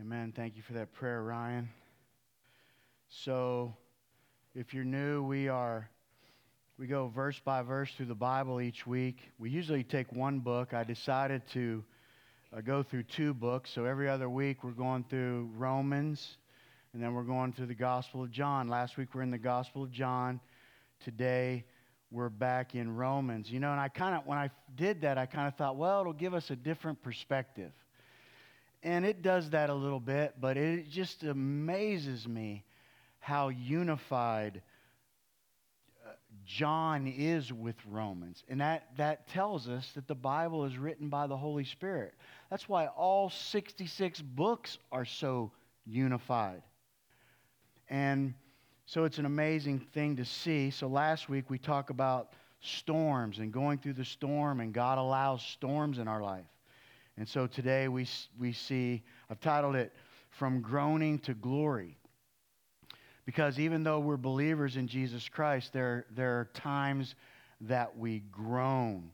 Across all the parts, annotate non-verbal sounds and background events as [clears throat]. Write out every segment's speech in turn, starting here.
Amen. Thank you for that prayer, Ryan. So, if you're new, we are we go verse by verse through the Bible each week. We usually take one book. I decided to uh, go through two books. So every other week we're going through Romans, and then we're going through the Gospel of John. Last week we're in the Gospel of John. Today we're back in Romans. You know, and I kind of when I did that, I kind of thought, well, it'll give us a different perspective and it does that a little bit, but it just amazes me how unified uh, John is with Romans. And that, that tells us that the Bible is written by the Holy Spirit. That's why all 66 books are so unified. And so it's an amazing thing to see. So last week we talked about storms and going through the storm, and God allows storms in our life. And so today we, we see, I've titled it From Groaning to Glory. Because even though we're believers in Jesus Christ, there, there are times that we groan.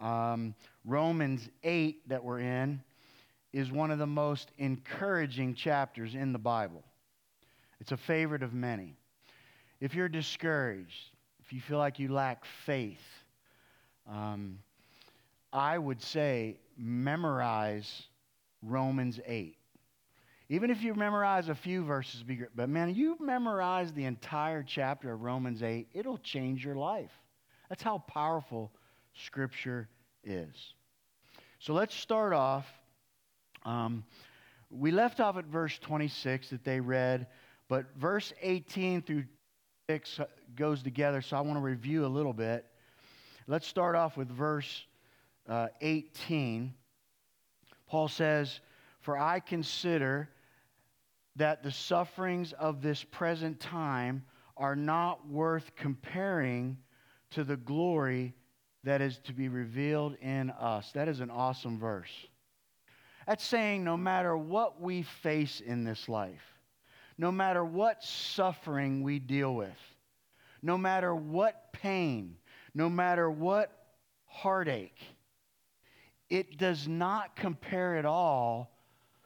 Um, Romans 8, that we're in, is one of the most encouraging chapters in the Bible. It's a favorite of many. If you're discouraged, if you feel like you lack faith, um, I would say memorize Romans 8. Even if you memorize a few verses. But man, you memorize the entire chapter of Romans 8, it'll change your life. That's how powerful Scripture is. So let's start off. Um, we left off at verse 26 that they read, but verse 18 through 6 goes together, so I want to review a little bit. Let's start off with verse uh, 18, Paul says, For I consider that the sufferings of this present time are not worth comparing to the glory that is to be revealed in us. That is an awesome verse. That's saying no matter what we face in this life, no matter what suffering we deal with, no matter what pain, no matter what heartache, it does not compare at all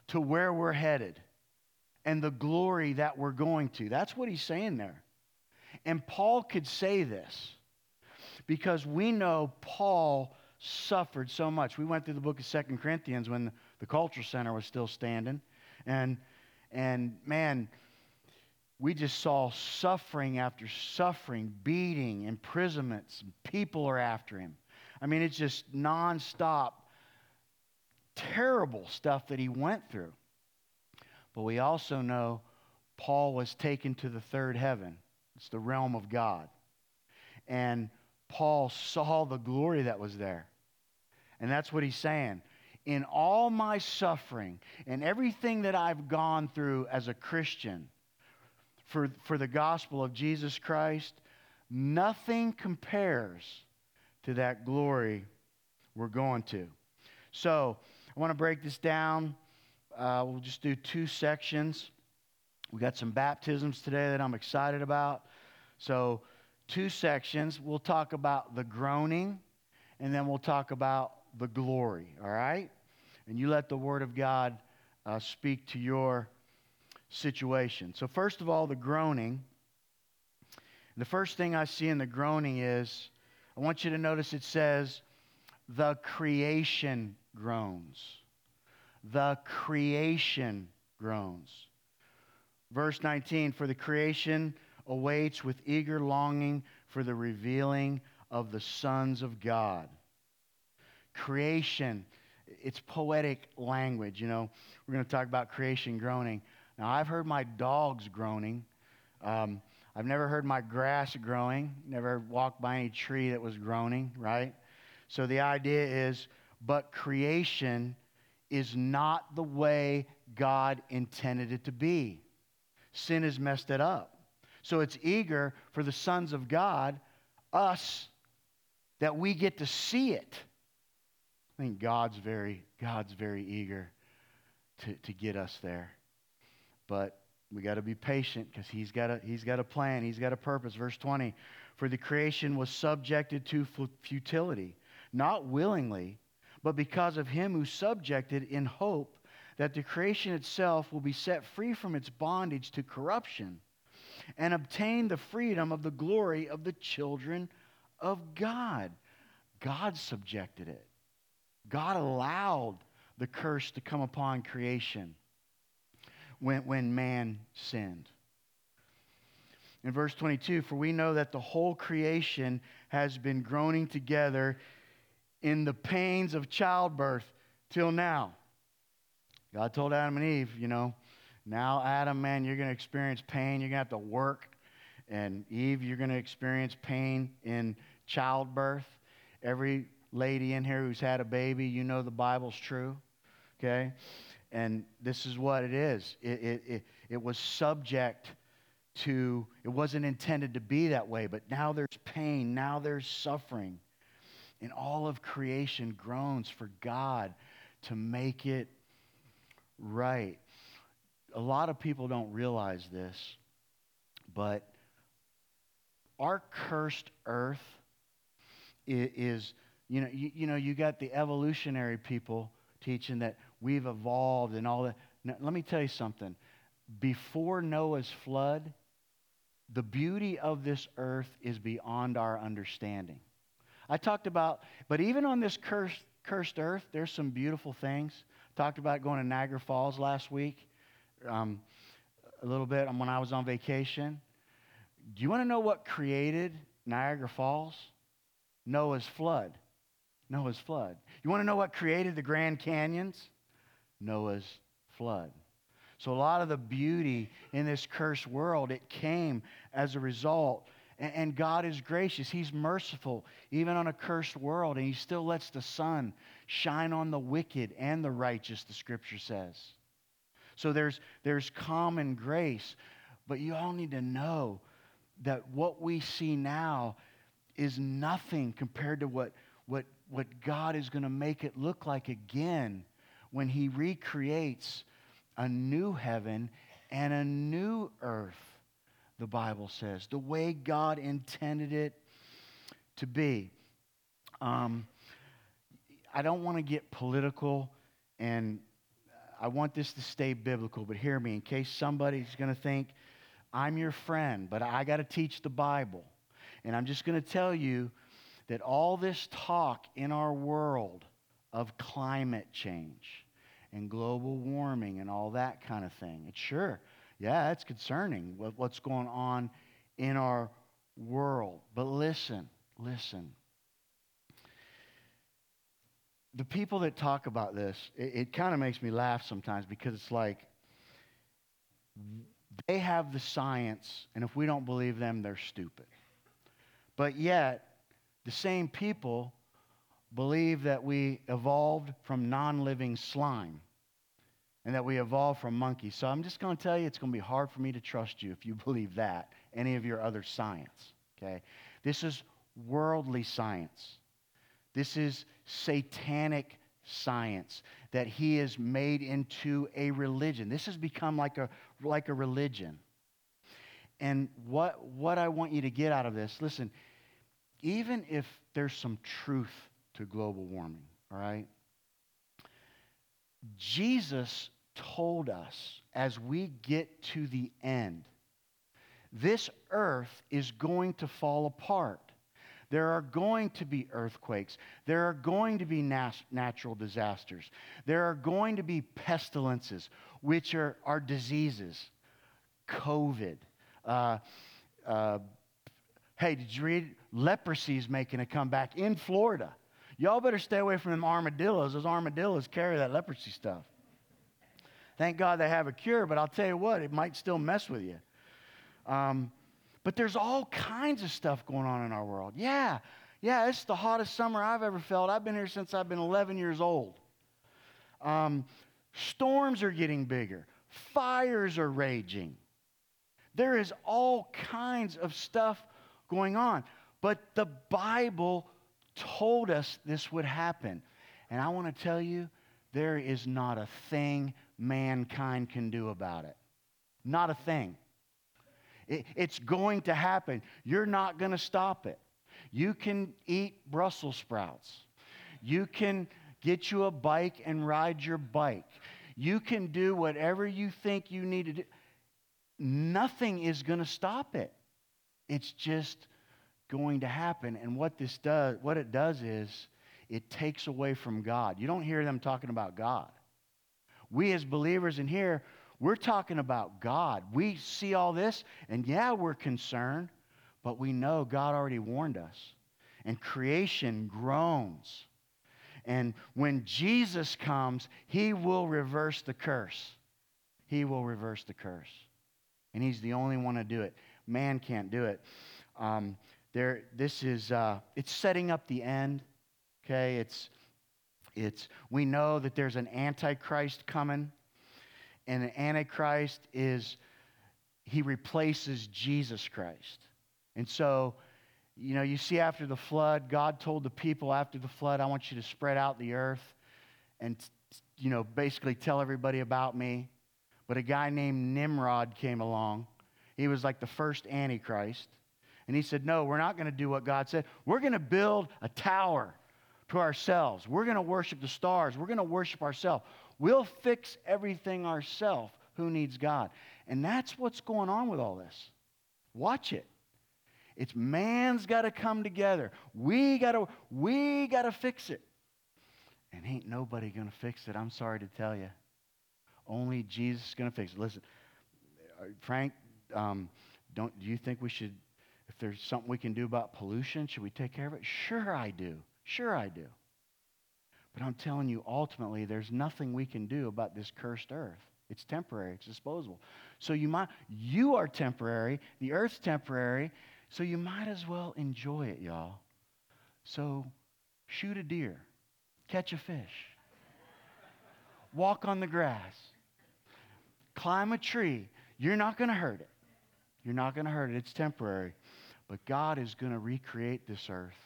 to where we're headed and the glory that we're going to. That's what he's saying there. And Paul could say this because we know Paul suffered so much. We went through the book of Second Corinthians when the Cultural Center was still standing. And, and man, we just saw suffering after suffering, beating, imprisonments. People are after him. I mean, it's just nonstop terrible stuff that he went through. But we also know Paul was taken to the third heaven, it's the realm of God. And Paul saw the glory that was there. And that's what he's saying. In all my suffering and everything that I've gone through as a Christian for, for the gospel of Jesus Christ, nothing compares to that glory we're going to. So, I want to break this down. Uh, we'll just do two sections. We got some baptisms today that I'm excited about. So, two sections. We'll talk about the groaning, and then we'll talk about the glory, all right? And you let the Word of God uh, speak to your situation. So, first of all, the groaning. The first thing I see in the groaning is I want you to notice it says, the creation groans. The creation groans. Verse 19 For the creation awaits with eager longing for the revealing of the sons of God. Creation, it's poetic language. You know, we're going to talk about creation groaning. Now, I've heard my dogs groaning. Um, I've never heard my grass growing, never walked by any tree that was groaning, right? So the idea is but creation is not the way God intended it to be. Sin has messed it up. So it's eager for the sons of God, us, that we get to see it. I think God's very, God's very eager to, to get us there. But we got to be patient because he's got a he's got a plan he's got a purpose verse 20 for the creation was subjected to futility not willingly but because of him who subjected in hope that the creation itself will be set free from its bondage to corruption and obtain the freedom of the glory of the children of God. God subjected it. God allowed the curse to come upon creation when, when man sinned. In verse 22, for we know that the whole creation has been groaning together in the pains of childbirth till now. God told Adam and Eve, you know, now, Adam, man, you're going to experience pain. You're going to have to work. And Eve, you're going to experience pain in childbirth. Every lady in here who's had a baby, you know the Bible's true. Okay? And this is what it is it, it, it, it was subject to, it wasn't intended to be that way, but now there's pain, now there's suffering. And all of creation groans for God to make it right a lot of people don't realize this, but our cursed earth is, you know, you, you know, you got the evolutionary people teaching that we've evolved and all that. Now, let me tell you something. Before Noah's flood, the beauty of this earth is beyond our understanding. I talked about, but even on this cursed, cursed earth, there's some beautiful things. Talked about going to Niagara Falls last week um, a little bit when I was on vacation. Do you want to know what created Niagara Falls? Noah's flood. Noah's flood. You want to know what created the Grand Canyons? Noah's flood. So a lot of the beauty in this cursed world, it came as a result. And, God is gracious. He's merciful, even on a cursed world. And He still lets the sun shine on the wicked and the righteous, the scripture says. So there's, there's common grace. But you all need to know that what we see now is nothing compared to what, what, what God is going to make it look like again when He recreates a new heaven and a new earth, the Bible says, the way God intended it to be. Um, I don't want to get political and I want this to stay biblical, but hear me in case somebody's going to think I'm your friend, but I got to teach the Bible. And I'm just going to tell you that all this talk in our world of climate change and global warming and all that kind of thing, it's sure, yeah, it's concerning what's going on in our world. But listen, listen the people that talk about this, it, it kind of makes me laugh sometimes because it's like they have the science, and if we don't believe them, they're stupid. But yet, the same people believe that we evolved from non living slime and that we evolved from monkeys. So I'm just going to tell you it's going to be hard for me to trust you if you [laughs] believe that, any of your other science. Okay? This is worldly science. This is satanic science that he has made into a religion. This has become like a, like a religion. And what, what I want you to get out of this, listen, even if there's some truth to global warming, all right? Jesus told us as we get to the end, this earth is going to fall apart. There are going to be earthquakes. There are going to be nat- natural disasters. There are going to be pestilences, which are, are diseases. COVID. Uh, uh, hey, did you read? Leprosy is making a comeback in Florida. Y'all better stay away from them armadillos. Those armadillos carry that leprosy stuff. Thank God they have a cure, but I'll tell you what, it might still mess with you. Um, but there's all kinds of stuff going on in our world. Yeah, yeah, it's the hottest summer I've ever felt. I've been here since I've been 11 years old. Um, storms are getting bigger, fires are raging. There is all kinds of stuff going on. But the Bible told us this would happen. And I want to tell you, there is not a thing mankind can do about it. Not a thing. It, it's going to happen. You're not going to stop it. You can eat Brussels sprouts. You can get you a bike and ride your bike. You can do whatever you think you need to do. Nothing is going to stop it. It's just going to happen. And what this does, what it does is it takes away from God. You don't hear them talking about God. We as believers in here, we're talking about God. We see all this, and yeah, we're concerned, but we know God already warned us. And creation groans. And when Jesus comes, he will reverse the curse. He will reverse the curse. And he's the only one to do it. Man can't do it. Um, there, this is, uh, it's setting up the end. Okay, it's, it's, we know that there's an antichrist coming, and an antichrist is, he replaces Jesus Christ. And so, you know, you see after the flood, God told the people after the flood, I want you to spread out the earth and, you know, basically tell everybody about me. But a guy named Nimrod came along. He was like the first Antichrist. And he said, No, we're not going to do what God said. We're going to build a tower to ourselves. We're going to worship the stars. We're going to worship ourselves. We'll fix everything ourselves. Who needs God? And that's what's going on with all this. Watch it. It's man's got to come together. We got to we got to fix it. And ain't nobody going to fix it. I'm sorry to tell you. Only Jesus is going to fix it. Listen, uh, Frank, um, don't do you think we should there's something we can do about pollution, should we take care of it? Sure I do. Sure I do. But I'm telling you, ultimately, there's nothing we can do about this cursed earth. It's temporary, it's disposable. So you might you are temporary, the earth's temporary, so you might as well enjoy it, y'all. So shoot a deer, catch a fish, walk on the grass, climb a tree. You're not going to hurt it. You're not going to hurt it. It's temporary. But God is going to recreate this earth,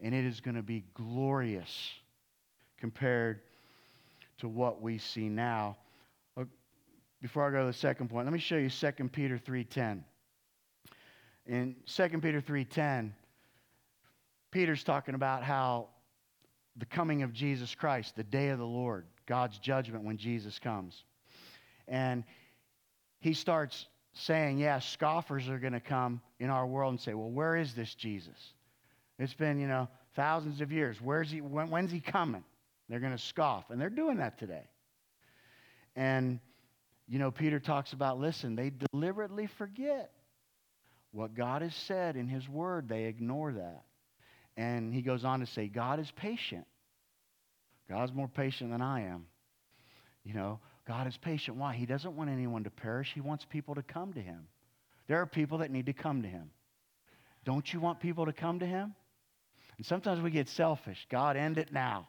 and it is going to be glorious compared to what we see now. Uh, before I go to the second point, let me show you 2 Peter 3:10. In 2 Peter 3:10, Peter's talking about how the coming of Jesus Christ, the day of the Lord, God's judgment when Jesus comes. And he starts saying, yeah, scoffers are going to come in our world and say, well, where is this Jesus? It's been, you know, thousands of years. Where's he, when, when's he coming? They're going to scoff. And they're doing that today. And, you know, Peter talks about, listen, they deliberately forget what God has said in his word. They ignore that. And he goes on to say, God is patient. God's more patient than I am. You know, God is patient. Why? He doesn't want anyone to perish. He wants people to come to him. There are people that need to come to him. Don't you want people to come to him? And sometimes we get selfish. God, end it now.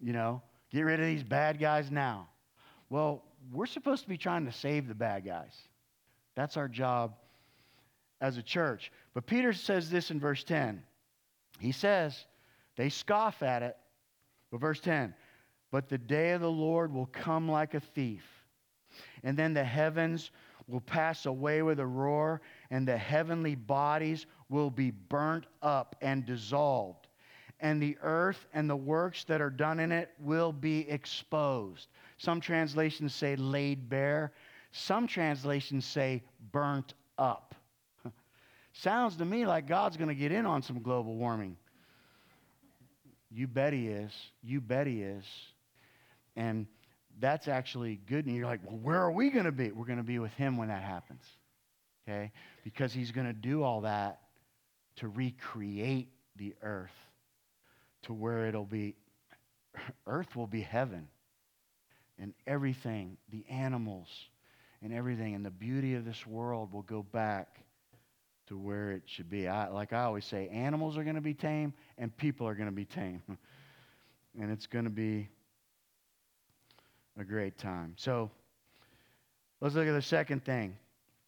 You know, get rid of these bad guys now. Well, we're supposed to be trying to save the bad guys. That's our job as a church. But Peter says this in verse 10. He says, they scoff at it. But verse 10 but the day of the Lord will come like a thief. And then the heavens will pass away with a roar, and the heavenly bodies will be burnt up and dissolved. And the earth and the works that are done in it will be exposed. Some translations say laid bare, some translations say burnt up. [laughs] Sounds to me like God's going to get in on some global warming. You bet he is. You bet he is. And that's actually good. And you're like, well, where are we going to be? We're going to be with him when that happens. Okay? Because he's going to do all that to recreate the earth to where it'll be, earth will be heaven. And everything, the animals and everything, and the beauty of this world will go back to where it should be. I, like I always say, animals are going to be tame and people are going to be tame. [laughs] and it's going to be a great time. So let's look at the second thing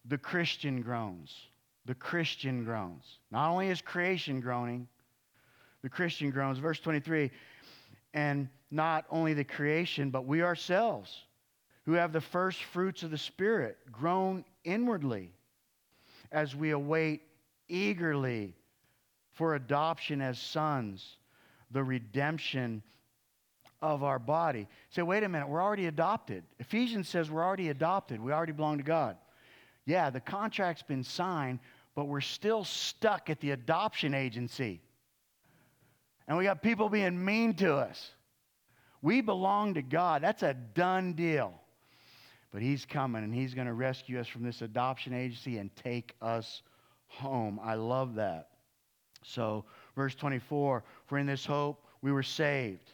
the Christian groans. The Christian groans. Not only is creation groaning, the Christian groans. Verse 23 and not only the creation, but we ourselves who have the first fruits of the Spirit groan inwardly as we await eagerly for adoption as sons, the redemption of our body. Say, wait a minute, we're already adopted. Ephesians says we're already adopted. We already belong to God. Yeah, the contract's been signed, but we're still stuck at the adoption agency. And we got people being mean to us. We belong to God. That's a done deal. But He's coming and He's going to rescue us from this adoption agency and take us home. I love that. So, verse 24 For in this hope we were saved.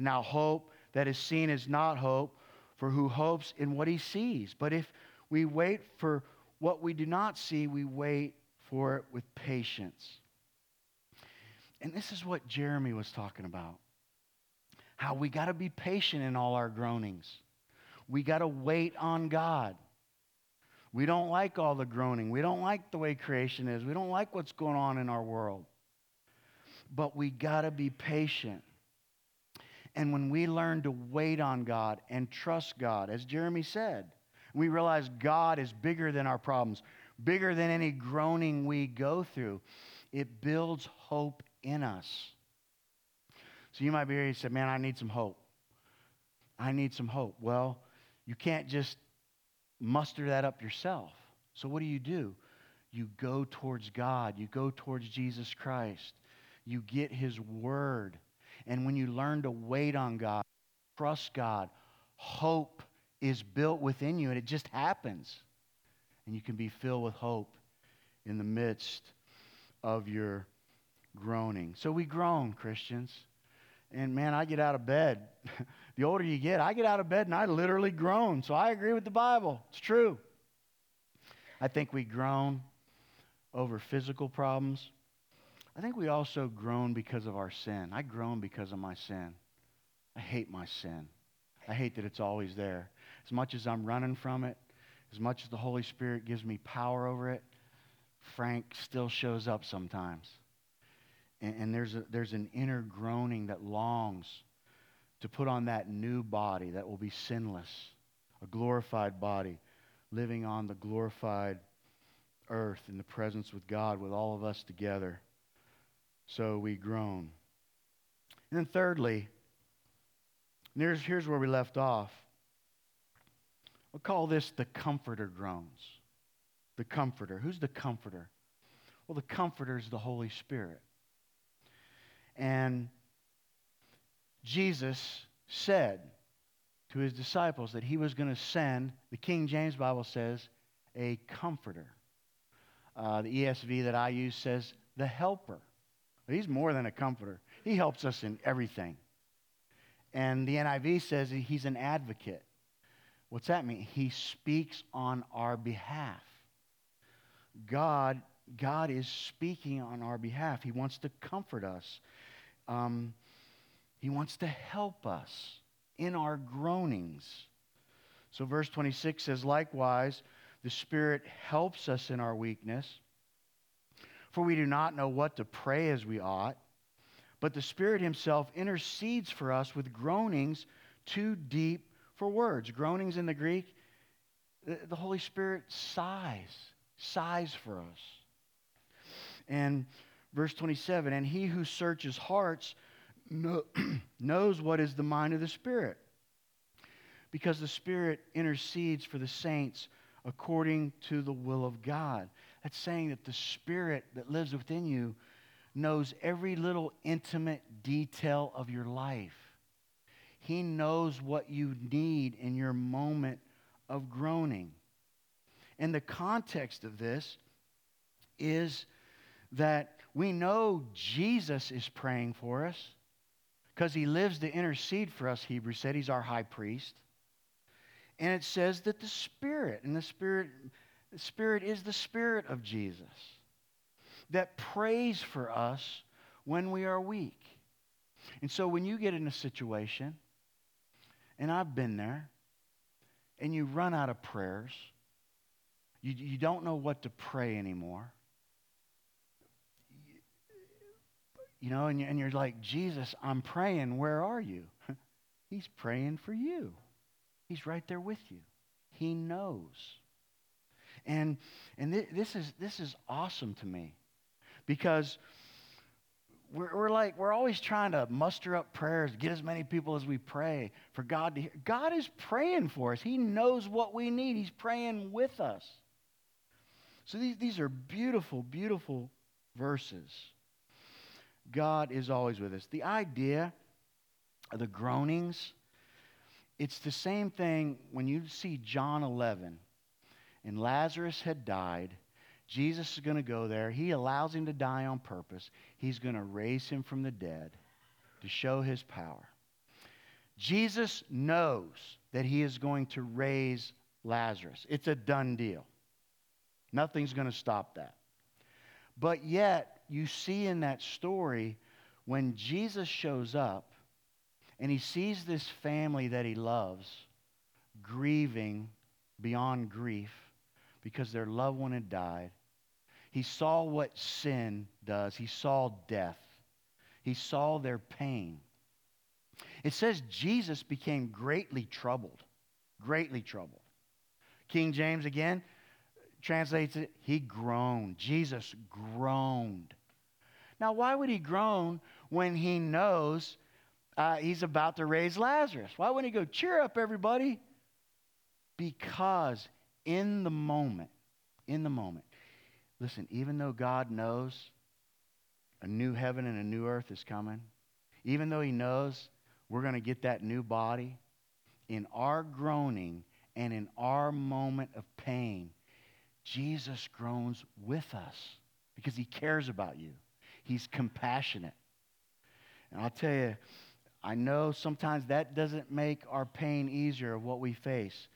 And now, hope that is seen is not hope, for who hopes in what he sees? But if we wait for what we do not see, we wait for it with patience. And this is what Jeremy was talking about how we got to be patient in all our groanings. We got to wait on God. We don't like all the groaning. We don't like the way creation is. We don't like what's going on in our world. But we got to be patient. And when we learn to wait on God and trust God, as Jeremy said, we realize God is bigger than our problems, bigger than any groaning we go through. It builds hope in us. So you might be here and say, Man, I need some hope. I need some hope. Well, you can't just muster that up yourself. So what do you do? You go towards God, you go towards Jesus Christ, you get His Word. And when you learn to wait on God, trust God, hope is built within you, and it just happens. And you can be filled with hope in the midst of your groaning. So we groan, Christians. And man, I get out of bed. [laughs] the older you get, I get out of bed and I literally groan. So I agree with the Bible. It's true. I think we groan over physical problems. I think we also groan because of our sin. I groan because of my sin. I hate my sin. I hate that it's always there. As much as I'm running from it, as much as the Holy Spirit gives me power over it, Frank still shows up sometimes. And, and there's, a, there's an inner groaning that longs to put on that new body that will be sinless, a glorified body, living on the glorified earth in the presence with God, with all of us together. So we groan. And then, thirdly, here's, here's where we left off. We'll call this the comforter groans. The comforter. Who's the comforter? Well, the comforter is the Holy Spirit. And Jesus said to his disciples that he was going to send, the King James Bible says, a comforter. Uh, the ESV that I use says the helper. He's more than a comforter, he helps us in everything. And the NIV says he's an advocate. What's that mean? He speaks on our behalf. God, God is speaking on our behalf. He wants to comfort us. Um, he wants to help us in our groanings. So, verse 26 says, Likewise, the Spirit helps us in our weakness. For we do not know what to pray as we ought, but the Spirit Himself intercedes for us with groanings too deep for words. Groanings in the Greek, the Holy Spirit sighs, sighs for us. And verse 27 and he who searches hearts know, [clears throat] knows what is the mind of the Spirit, because the Spirit intercedes for the saints according to the will of God. That's saying that the Spirit that lives within you knows every little intimate detail of your life. He knows what you need in your moment of groaning. And the context of this is that we know Jesus is praying for us because he lives to intercede for us, Hebrews said. He's our high priest. And it says that the Spirit, and the Spirit, the Spirit is the Spirit of Jesus that prays for us when we are weak. And so when you get in a situation and I've been there, and you run out of prayers. You, you don't know what to pray anymore. You know, and, you, and you're like, Jesus, I'm praying. Where are you? [laughs] He's praying for you. He's right there with you. He knows. And, and th- this, is, this is awesome to me because we're, we're like, we're always trying to muster up prayers, get as many people as we pray for God to hear. God is praying for us. He knows what we need, He's praying with us. So these, these are beautiful, beautiful verses. God is always with us. The idea of the groanings, it's the same thing when you see John 11 and Lazarus had died Jesus is going to go there. He allows him to die on purpose. He's going to raise him from the dead to show his power. Jesus knows that he is going to raise Lazarus. It's a done deal. Nothing's going to stop that. But yet, you see in that story when Jesus shows up and he sees this family that he loves grieving beyond grief because their loved one had died. He saw what sin does, he saw death, he saw their pain. It says Jesus became greatly troubled. Greatly troubled. King James again translates it, he groaned. Jesus groaned. Now, why would he groan when he knows uh, he's about to raise Lazarus? Why wouldn't he go, cheer up, everybody? Because in the moment, in the moment, Listen, even though God knows a new heaven and a new earth is coming, even though He knows we're going to get that new body, in our groaning and in our moment of pain, Jesus groans with us because He cares about you. He's compassionate. And I'll tell you, I know sometimes that doesn't make our pain easier of what we face,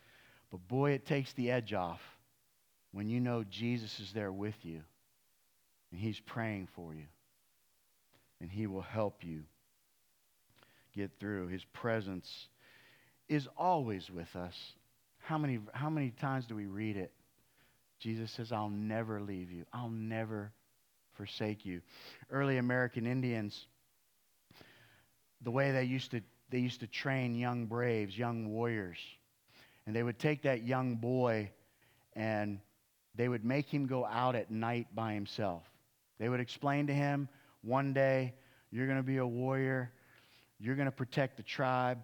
but boy, it takes the edge off when you know Jesus is there with you and he's praying for you and he will help you get through. His presence is always with us. How many, how many times do we read it? Jesus says, I'll never leave you. I'll never forsake you. Early American Indians, the way they used to, they used to train young braves, young warriors, and they would take that young boy and they would make him go out at night by himself. They would explain to him one day, you're going to be a warrior, you're going to protect the tribe,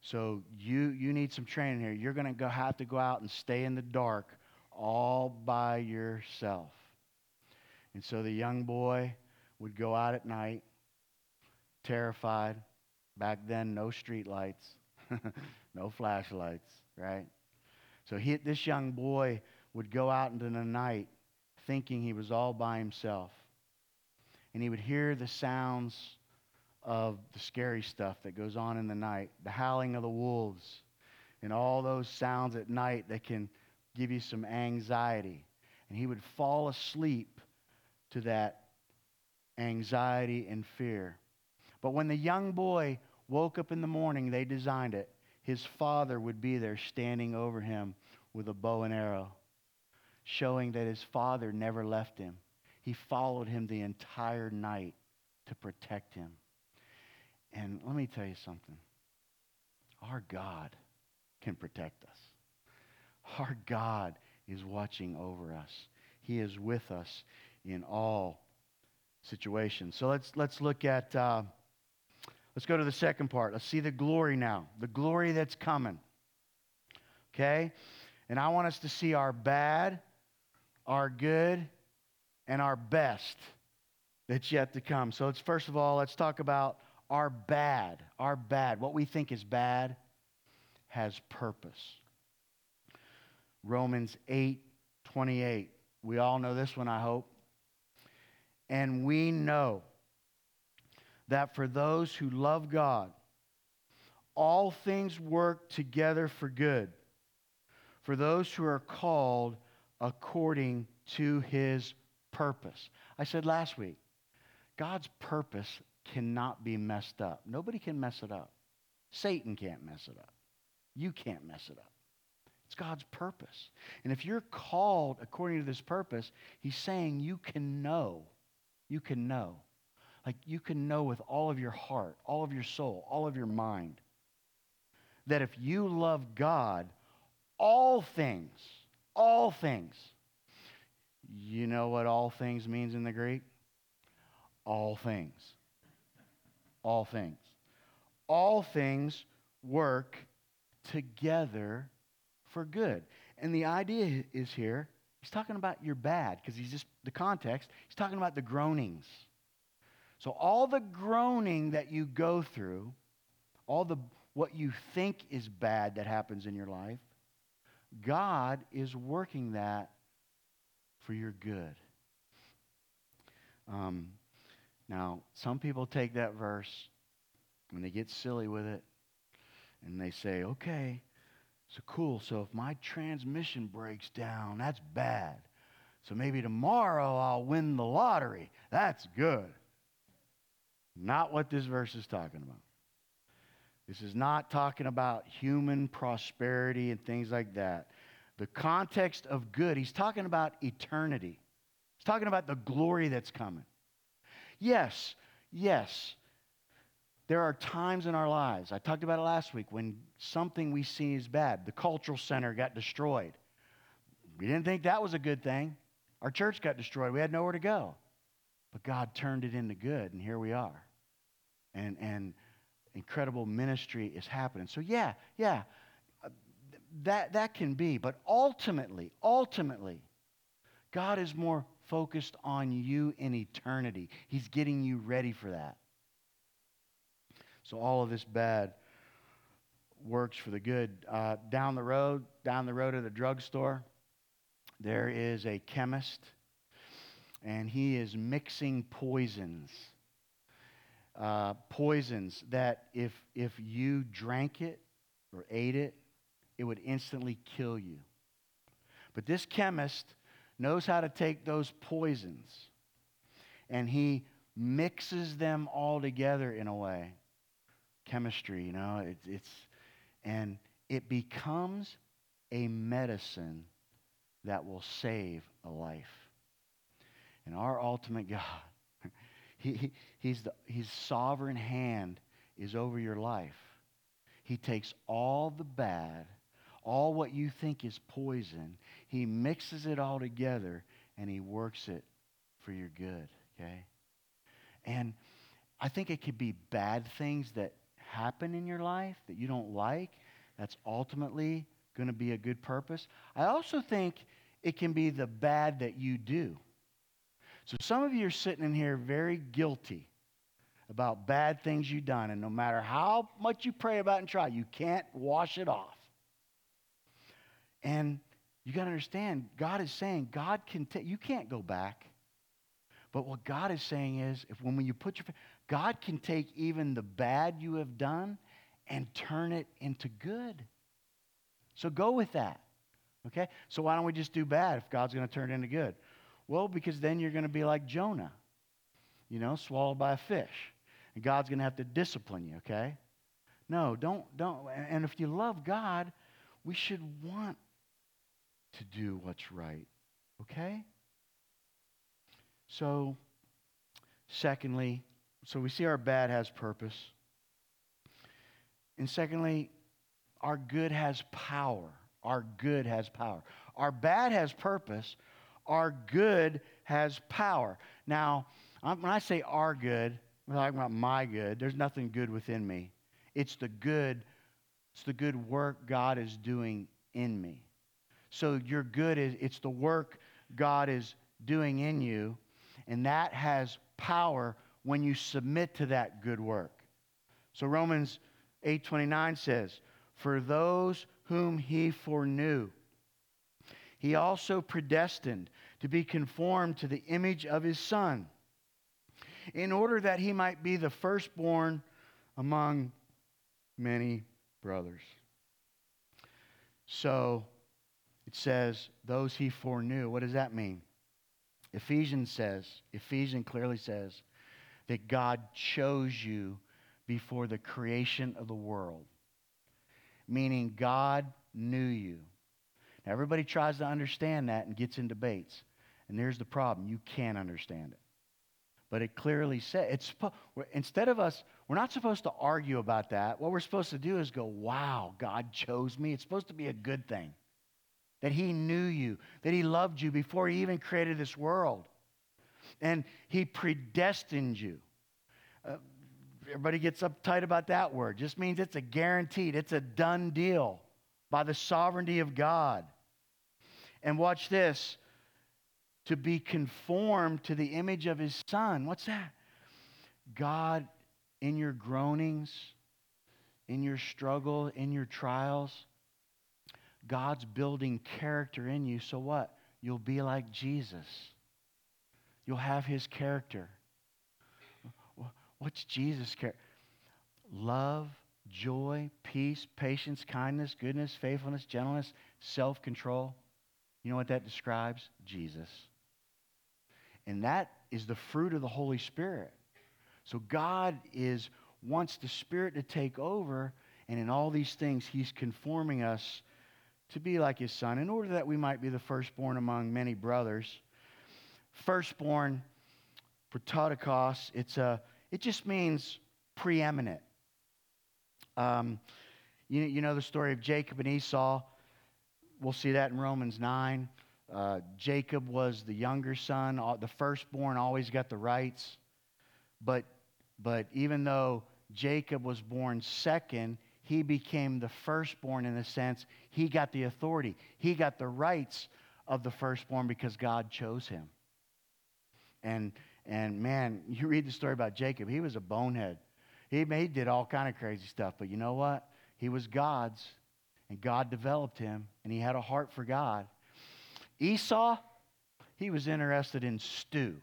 so you, you need some training here. You're going to go, have to go out and stay in the dark all by yourself. And so the young boy would go out at night, terrified. Back then, no street lights, [laughs] no flashlights, right? So he, this young boy would go out into the night thinking he was all by himself. And he would hear the sounds of the scary stuff that goes on in the night, the howling of the wolves, and all those sounds at night that can give you some anxiety. And he would fall asleep to that anxiety and fear. But when the young boy woke up in the morning, they designed it. His father would be there standing over him with a bow and arrow showing that his father never left him. He followed him the entire night to protect him. And let me tell you something our God can protect us, our God is watching over us, He is with us in all situations. So let's, let's look at. Uh, Let's go to the second part. Let's see the glory now, the glory that's coming. Okay? And I want us to see our bad our good, and our best that's yet to come. So let's first of all, let's talk about our bad. Our bad. What we think is bad has purpose. Romans 8 28. We all know this one, I hope. And we know that for those who love God, all things work together for good. For those who are called according to his purpose. I said last week, God's purpose cannot be messed up. Nobody can mess it up. Satan can't mess it up. You can't mess it up. It's God's purpose. And if you're called according to this purpose, he's saying you can know. You can know. Like you can know with all of your heart, all of your soul, all of your mind that if you love God, all things all things. You know what all things means in the Greek? All things. all things. All things work together for good. And the idea is here, he's talking about your bad, because he's just, the context, he's talking about the groanings. So all the groaning that you go through, all the what you think is bad that happens in your life, God is working that for your good. Um, now, some people take that verse and they get silly with it and they say, okay, so cool. So if my transmission breaks down, that's bad. So maybe tomorrow I'll win the lottery. That's good. Not what this verse is talking about. This is not talking about human prosperity and things like that. The context of good, he's talking about eternity. He's talking about the glory that's coming. Yes, yes, there are times in our lives, I talked about it last week, when something we see is bad. The cultural center got destroyed. We didn't think that was a good thing. Our church got destroyed. We had nowhere to go. But God turned it into good, and here we are. And, and incredible ministry is happening. So, yeah, yeah, that, that can be. But ultimately, ultimately, God is more focused on you in eternity. He's getting you ready for that. So all of this bad works for the good. Uh, down the road, down the road at the drugstore, there is a chemist, and he is mixing poisons. Uh, poisons that if, if you drank it or ate it, it would instantly kill you. But this chemist knows how to take those poisons and he mixes them all together in a way. Chemistry, you know, it, it's, and it becomes a medicine that will save a life. And our ultimate [laughs] God, he, he, he's the, his sovereign hand is over your life. He takes all the bad all what you think is poison, he mixes it all together and he works it for your good, okay? And I think it could be bad things that happen in your life that you don't like that's ultimately going to be a good purpose. I also think it can be the bad that you do. So some of you are sitting in here very guilty about bad things you've done, and no matter how much you pray about and try, you can't wash it off. And you got to understand, God is saying, God can take, you can't go back. But what God is saying is, if when you put your, God can take even the bad you have done and turn it into good. So go with that. Okay? So why don't we just do bad if God's going to turn it into good? Well, because then you're going to be like Jonah, you know, swallowed by a fish. And God's going to have to discipline you, okay? No, don't, don't. And if you love God, we should want to do what's right. Okay? So, secondly, so we see our bad has purpose. And secondly, our good has power. Our good has power. Our bad has purpose. Our good has power. Now, when I say our good, I'm talking about my good. There's nothing good within me. It's the good, it's the good work God is doing in me. So your good is it's the work God is doing in you, and that has power when you submit to that good work. So Romans 8:29 says, "For those whom he foreknew, he also predestined to be conformed to the image of his son, in order that he might be the firstborn among many brothers." So it says, those he foreknew. What does that mean? Ephesians says, Ephesians clearly says that God chose you before the creation of the world, meaning God knew you. Everybody tries to understand that and gets in debates. And there's the problem you can't understand it. But it clearly says, it's, instead of us, we're not supposed to argue about that. What we're supposed to do is go, wow, God chose me. It's supposed to be a good thing that He knew you, that He loved you before He even created this world. And He predestined you. Uh, everybody gets uptight about that word. Just means it's a guaranteed, it's a done deal by the sovereignty of God. And watch this to be conformed to the image of his son. What's that? God, in your groanings, in your struggle, in your trials, God's building character in you. So what? You'll be like Jesus. You'll have his character. What's Jesus' character? Love, joy, peace, patience, kindness, goodness, faithfulness, gentleness, self control. You know what that describes? Jesus. And that is the fruit of the Holy Spirit. So God is wants the Spirit to take over, and in all these things, He's conforming us to be like His Son, in order that we might be the firstborn among many brothers. Firstborn, prototokos, it's a, it just means preeminent. Um, you, you know the story of Jacob and Esau. We'll see that in Romans 9. Uh, Jacob was the younger son, the firstborn always got the rights. But, but even though Jacob was born second, he became the firstborn in a sense. He got the authority, he got the rights of the firstborn because God chose him. And, and man, you read the story about Jacob, he was a bonehead. He, he did all kind of crazy stuff, but you know what? He was God's, and God developed him, and he had a heart for God. Esau, he was interested in stew.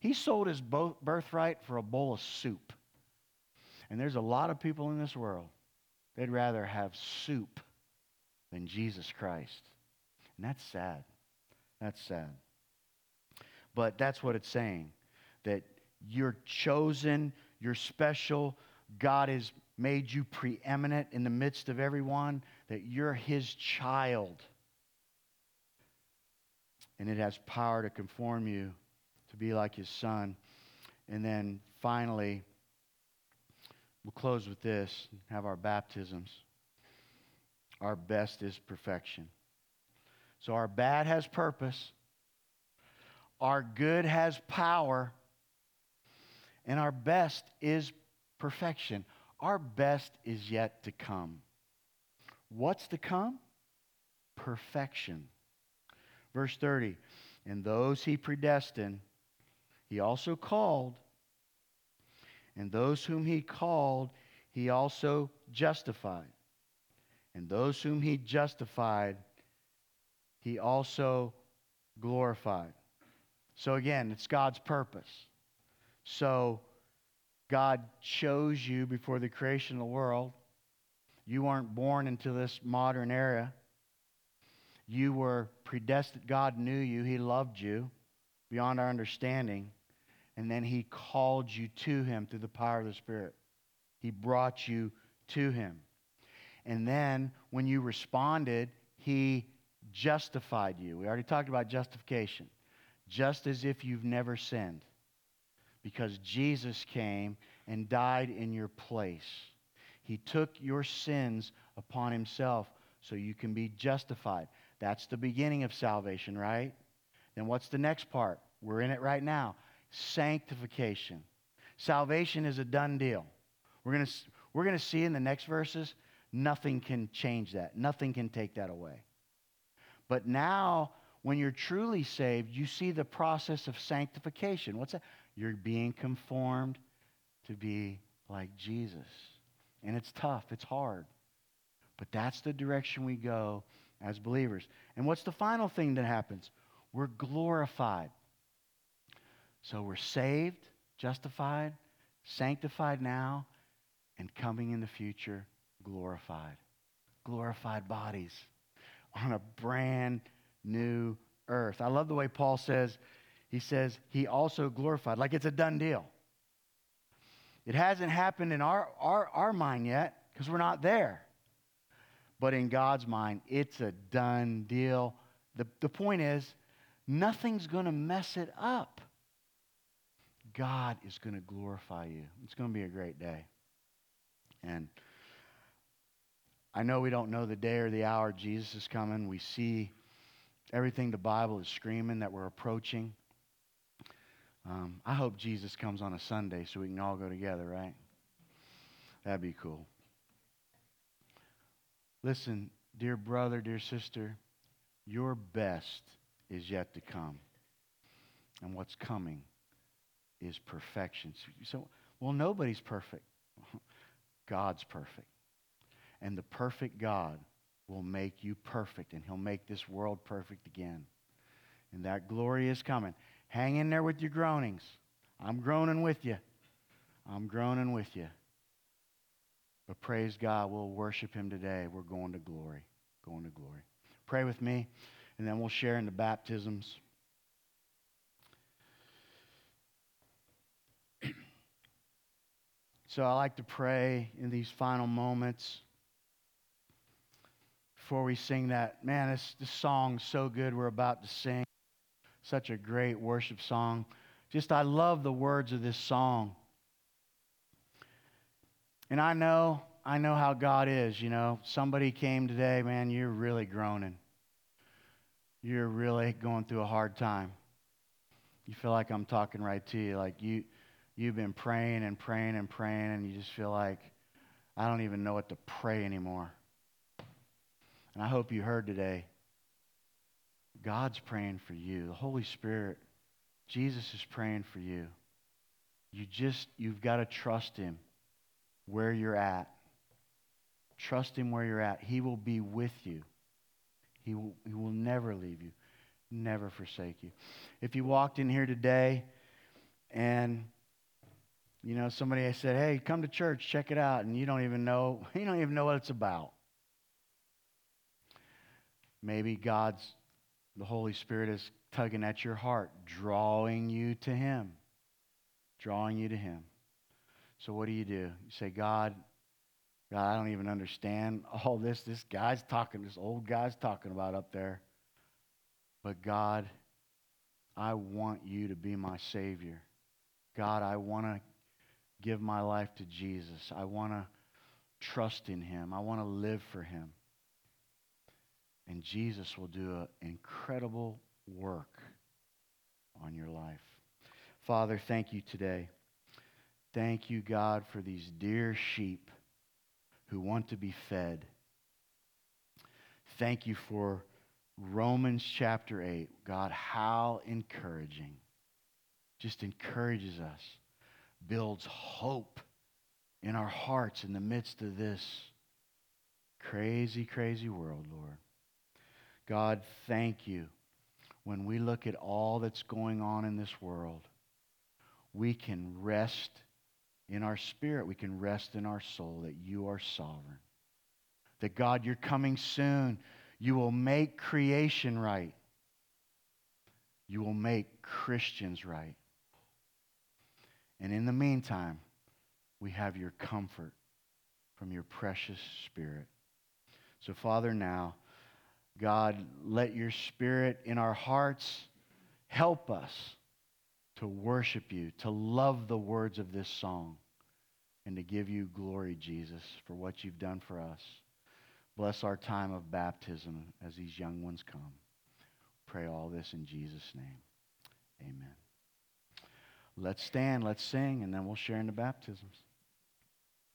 He sold his birthright for a bowl of soup. And there's a lot of people in this world, they'd rather have soup than Jesus Christ. And that's sad. That's sad. But that's what it's saying that you're chosen, you're special, God has made you preeminent in the midst of everyone, that you're his child and it has power to conform you to be like his son. And then finally, we'll close with this have our baptisms. Our best is perfection. So our bad has purpose, our good has power, and our best is perfection. Our best is yet to come. What's to come? Perfection. Verse 30 And those he predestined, he also called. And those whom he called, he also justified. And those whom he justified, he also glorified. So again, it's God's purpose. So God chose you before the creation of the world. You weren't born into this modern era. You were predestined. God knew you. He loved you beyond our understanding. And then He called you to Him through the power of the Spirit. He brought you to Him. And then when you responded, He justified you. We already talked about justification. Just as if you've never sinned. Because Jesus came and died in your place. He took your sins upon Himself so you can be justified. That's the beginning of salvation, right? Then what's the next part? We're in it right now sanctification. Salvation is a done deal. We're going we're going to see in the next verses, nothing can change that. Nothing can take that away. But now, when you're truly saved, you see the process of sanctification. What's that? You're being conformed to be like Jesus. And it's tough, it's hard. But that's the direction we go as believers. And what's the final thing that happens? We're glorified. So we're saved, justified, sanctified now, and coming in the future, glorified. Glorified bodies on a brand new earth. I love the way Paul says, he says, he also glorified, like it's a done deal. It hasn't happened in our, our, our mind yet because we're not there. But in God's mind, it's a done deal. The, the point is, nothing's going to mess it up. God is going to glorify you. It's going to be a great day. And I know we don't know the day or the hour Jesus is coming. We see everything the Bible is screaming that we're approaching. Um, I hope Jesus comes on a Sunday so we can all go together, right? That'd be cool. Listen, dear brother, dear sister, your best is yet to come. And what's coming is perfection. So, well, nobody's perfect. [laughs] God's perfect. And the perfect God will make you perfect, and He'll make this world perfect again. And that glory is coming. Hang in there with your groanings. I'm groaning with you. I'm groaning with you. But praise God, we'll worship Him today. We're going to glory. Going to glory. Pray with me, and then we'll share in the baptisms. [clears throat] So I like to pray in these final moments before we sing that. Man, this, this song's so good we're about to sing. Such a great worship song. Just, I love the words of this song. And I know, I know how God is, you know. Somebody came today, man, you're really groaning. You're really going through a hard time. You feel like I'm talking right to you. Like you you've been praying and praying and praying, and you just feel like, I don't even know what to pray anymore. And I hope you heard today God's praying for you. The Holy Spirit, Jesus is praying for you. You just, you've got to trust Him where you're at. Trust Him where you're at. He will be with you. He will, he will never leave you, never forsake you. If you walked in here today and you know, somebody said, "Hey, come to church, check it out," and you don't even know [laughs] you don't even know what it's about. Maybe God's the Holy Spirit is tugging at your heart, drawing you to Him, drawing you to Him. So what do you do? You say, God, God, I don't even understand [laughs] all this. This guy's talking, this old guy's talking about up there. But God, I want you to be my Savior. God, I want to give my life to Jesus. I want to trust in him. I want to live for him. And Jesus will do an incredible work on your life. Father, thank you today. Thank you, God, for these dear sheep who want to be fed. Thank you for Romans chapter 8. God, how encouraging. Just encourages us builds hope in our hearts in the midst of this crazy, crazy world, Lord. God, thank you. When we look at all that's going on in this world, we can rest in our spirit. We can rest in our soul that you are sovereign. That God, you're coming soon. You will make creation right. You will make Christians right. And in the meantime, we have your comfort from your precious Spirit. So, Father, now, God, let your Spirit in our hearts help us to worship you, to love the words of this song, and to give you glory, Jesus, for what you've done for us. Bless our time of baptism as these young ones come. Pray all this in Jesus' name. Amen. Let's stand, let's sing, and then we'll share in the baptisms.